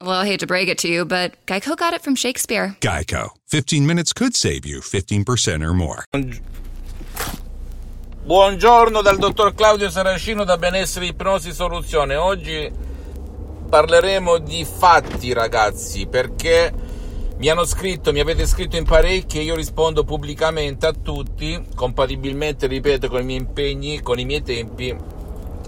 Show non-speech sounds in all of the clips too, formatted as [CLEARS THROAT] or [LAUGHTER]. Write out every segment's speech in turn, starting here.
Well, I hate to break it to you, but Geico got it from Shakespeare. Geico. 15 minutes could save you 15% or more. Buongiorno dal dottor Claudio Saracino da Benessere Ipnosi Soluzione. Oggi parleremo di fatti, ragazzi, perché mi hanno scritto, mi avete scritto in parecchi e io rispondo pubblicamente a tutti, compatibilmente, ripeto, con i miei impegni, con i miei tempi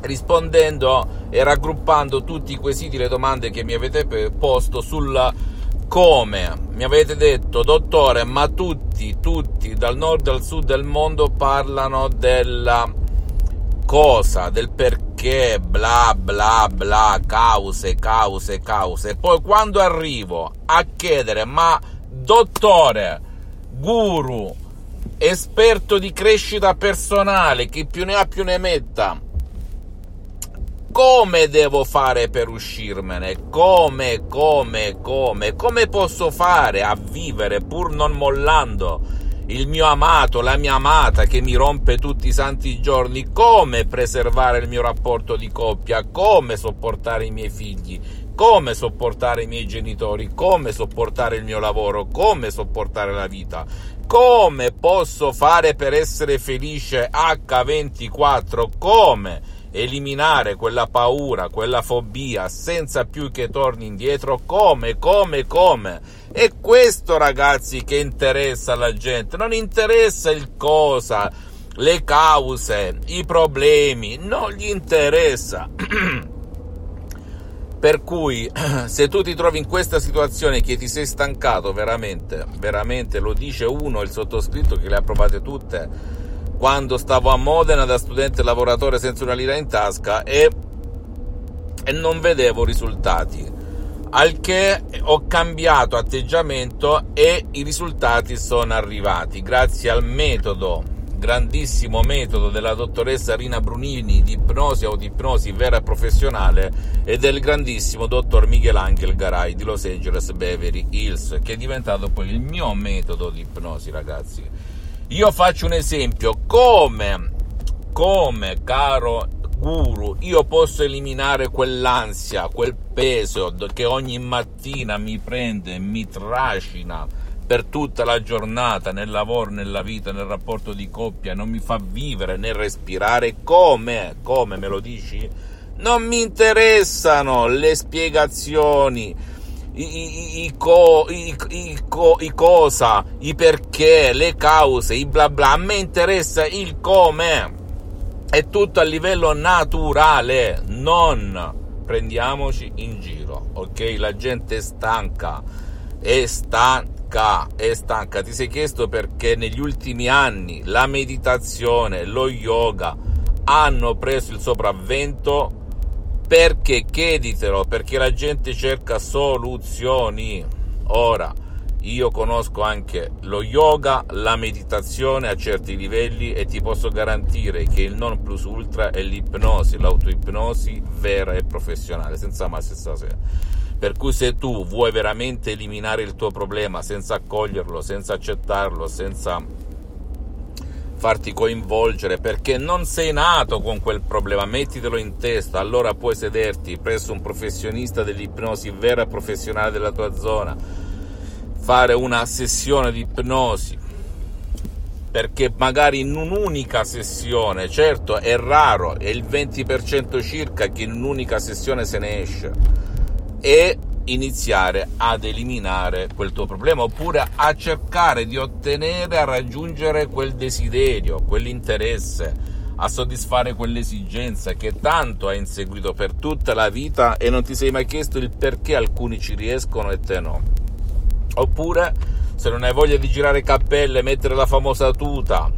rispondendo e raggruppando tutti i quesiti, le domande che mi avete posto sul come. Mi avete detto, dottore, ma tutti, tutti, dal nord al sud del mondo parlano della cosa, del perché, bla bla bla, cause, cause, cause. Poi quando arrivo a chiedere, ma dottore, guru, esperto di crescita personale, chi più ne ha più ne metta, come devo fare per uscirmene? Come, come, come? Come posso fare a vivere pur non mollando il mio amato, la mia amata che mi rompe tutti i santi giorni? Come preservare il mio rapporto di coppia? Come sopportare i miei figli? Come sopportare i miei genitori? Come sopportare il mio lavoro? Come sopportare la vita? Come posso fare per essere felice H24? Come? Eliminare quella paura, quella fobia senza più che torni indietro, come, come, come. E questo ragazzi che interessa alla gente, non interessa il cosa, le cause, i problemi, non gli interessa. [CLEARS THROAT] Per cui, [CLEARS THROAT] se tu ti trovi in questa situazione che ti sei stancato veramente, veramente, lo dice uno, il sottoscritto che le ha provate tutte, quando stavo a Modena da studente lavoratore senza una lira in tasca e, e non vedevo risultati. Al che ho cambiato atteggiamento e i risultati sono arrivati grazie al metodo, grandissimo metodo della dottoressa Rina Brunini di ipnosi o di ipnosi vera e professionale e del grandissimo dottor Michelangelo Garay di Los Angeles Beverly Hills che è diventato poi il mio metodo di ipnosi ragazzi io faccio un esempio, come, come, caro guru, io posso eliminare quell'ansia, quel peso che ogni mattina mi prende, mi trascina per tutta la giornata, nel lavoro, nella vita, nel rapporto di coppia, non mi fa vivere né respirare, come, come me lo dici? Non mi interessano le spiegazioni, i, i, i, co, co, i, cosa, i perché, le cause, i bla bla. A me interessa il come. È tutto a livello naturale, non prendiamoci in giro, ok? La gente è stanca, è stanca, è stanca. Ti sei chiesto perché negli ultimi anni la meditazione, lo yoga hanno preso il sopravvento perché chieditelo, perché la gente cerca soluzioni. Ora, io conosco anche lo yoga, la meditazione a certi livelli e ti posso garantire che il non plus ultra è l'ipnosi, l'autoipnosi vera e professionale, senza ma senza se. Per cui se tu vuoi veramente eliminare il tuo problema senza accoglierlo, senza accettarlo, senza farti coinvolgere perché non sei nato con quel problema, mettitelo in testa, allora puoi sederti presso un professionista dell'ipnosi vera e professionale della tua zona, fare una sessione di ipnosi, perché magari in un'unica sessione, certo è raro, è il 20% circa che in un'unica sessione se ne esce, e iniziare ad eliminare quel tuo problema oppure a cercare di ottenere, a raggiungere quel desiderio, quell'interesse, a soddisfare quell'esigenza che tanto hai inseguito per tutta la vita e non ti sei mai chiesto il perché alcuni ci riescono e te no. Oppure se non hai voglia di girare cappelle, mettere la famosa tuta,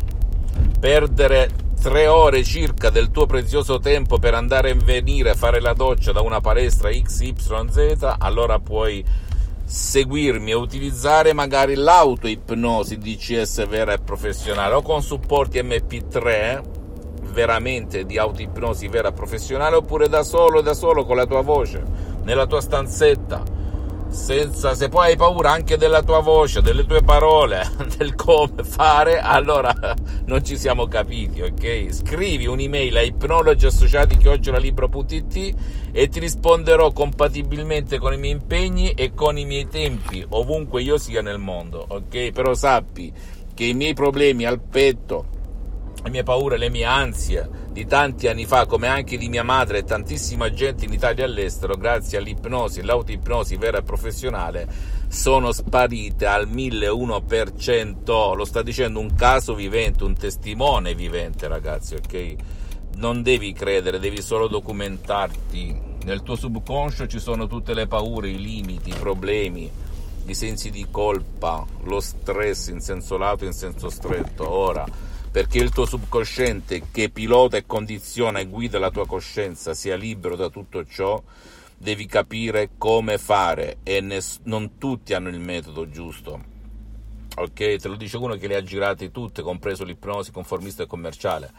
perdere tre ore circa del tuo prezioso tempo per andare e venire a fare la doccia da una palestra XYZ, allora puoi seguirmi e utilizzare magari l'autoipnosi DCS vera e professionale. O con supporti MP3 veramente di autoipnosi vera e professionale oppure da solo da solo con la tua voce nella tua stanzetta senza, se poi hai paura anche della tua voce, delle tue parole, [LAUGHS] del come fare, allora [LAUGHS] non ci siamo capiti, ok? Scrivi un'email a ipnologiassociati.it e ti risponderò compatibilmente con i miei impegni e con i miei tempi, ovunque io sia nel mondo, ok? Però sappi che i miei problemi al petto, le mie paure, le mie ansie di tanti anni fa, come anche di mia madre e tantissima gente in Italia e all'estero, grazie all'ipnosi, l'autoipnosi vera e professionale, sono sparite al 1001%. Lo sta dicendo un caso vivente, un testimone vivente, ragazzi, ok? Non devi credere, devi solo documentarti. Nel tuo subconscio ci sono tutte le paure, i limiti, i problemi, i sensi di colpa, lo stress in senso lato e in senso stretto. Ora, perché il tuo subconsciente che pilota e condiziona e guida la tua coscienza sia libero da tutto ciò, devi capire come fare e ness- non tutti hanno il metodo giusto. Ok, te lo dice uno che le ha girate tutte, compreso l'ipnosi conformista e commerciale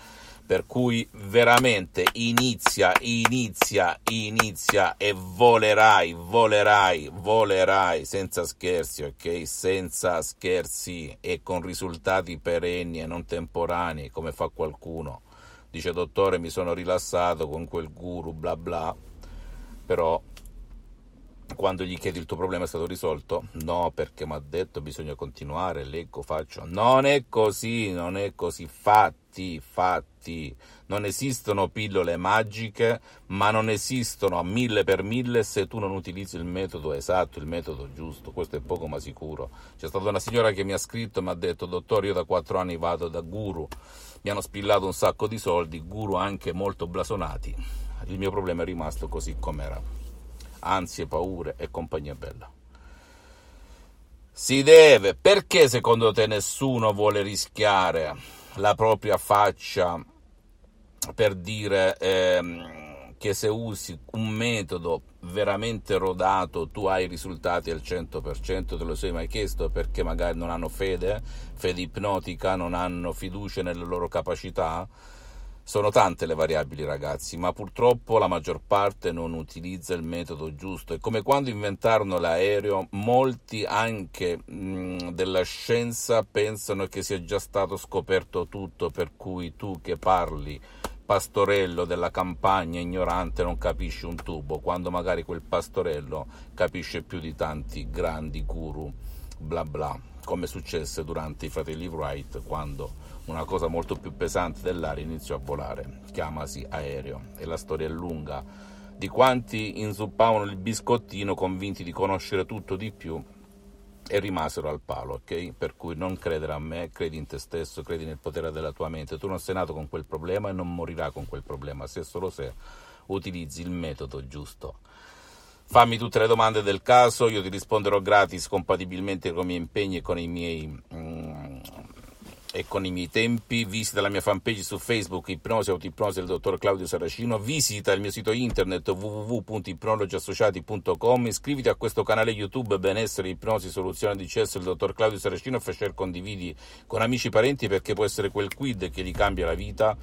per cui veramente inizia, inizia, inizia e volerai, volerai, volerai senza scherzi, ok? Senza scherzi e con risultati perenni e non temporanei come fa qualcuno. Dice dottore mi sono rilassato con quel guru bla bla, però quando gli chiedi il tuo problema è stato risolto? No, perché mi ha detto bisogna continuare, leggo, faccio. Non è così, non è così. Fatti, fatti. Non esistono pillole magiche, ma non esistono a mille per mille se tu non utilizzi il metodo esatto, il metodo giusto. Questo è poco ma sicuro. C'è stata una signora che mi ha scritto e mi ha detto, dottore, io da quattro anni vado da guru. Mi hanno spillato un sacco di soldi, guru anche molto blasonati. Il mio problema è rimasto così com'era ansie, paure e compagnia bella. Si deve, perché secondo te nessuno vuole rischiare la propria faccia per dire ehm, che se usi un metodo veramente rodato tu hai risultati al 100%, te lo sei mai chiesto perché magari non hanno fede, fede ipnotica, non hanno fiducia nelle loro capacità? Sono tante le variabili, ragazzi, ma purtroppo la maggior parte non utilizza il metodo giusto. È come quando inventarono l'aereo, molti anche mh, della scienza pensano che sia già stato scoperto tutto, per cui tu che parli pastorello della campagna ignorante non capisci un tubo, quando magari quel pastorello capisce più di tanti grandi guru, bla bla, come successe durante i fratelli Wright quando una cosa molto più pesante dell'aria iniziò a volare, chiamasi aereo, e la storia è lunga, di quanti inzuppavano il biscottino convinti di conoscere tutto di più e rimasero al palo, ok? Per cui non credere a me, credi in te stesso, credi nel potere della tua mente, tu non sei nato con quel problema e non morirai con quel problema, se solo se utilizzi il metodo giusto. Fammi tutte le domande del caso, io ti risponderò gratis compatibilmente con i miei impegni e con i miei mm, e con i miei tempi, visita la mia fanpage su Facebook Ipnosi Autoipnosi del dottor Claudio Saracino, visita il mio sito internet www.ipnologiassociati.com, iscriviti a questo canale YouTube Benessere Ipnosi Soluzione di CS del dottor Claudio Saracino e fai condividi con amici e parenti perché può essere quel quid che gli cambia la vita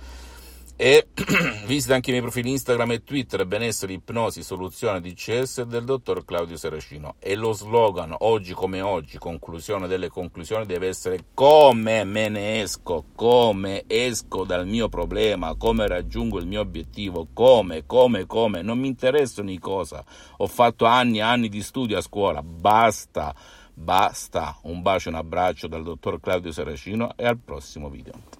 e [CLEARS THROAT] visita anche i miei profili Instagram e Twitter benessere, ipnosi, soluzione DCS del dottor Claudio Seracino e lo slogan oggi come oggi, conclusione delle conclusioni deve essere come me ne esco, come esco dal mio problema, come raggiungo il mio obiettivo, come, come, come, non mi interessano i cosa, ho fatto anni e anni di studio a scuola, basta, basta, un bacio e un abbraccio dal dottor Claudio Seracino e al prossimo video.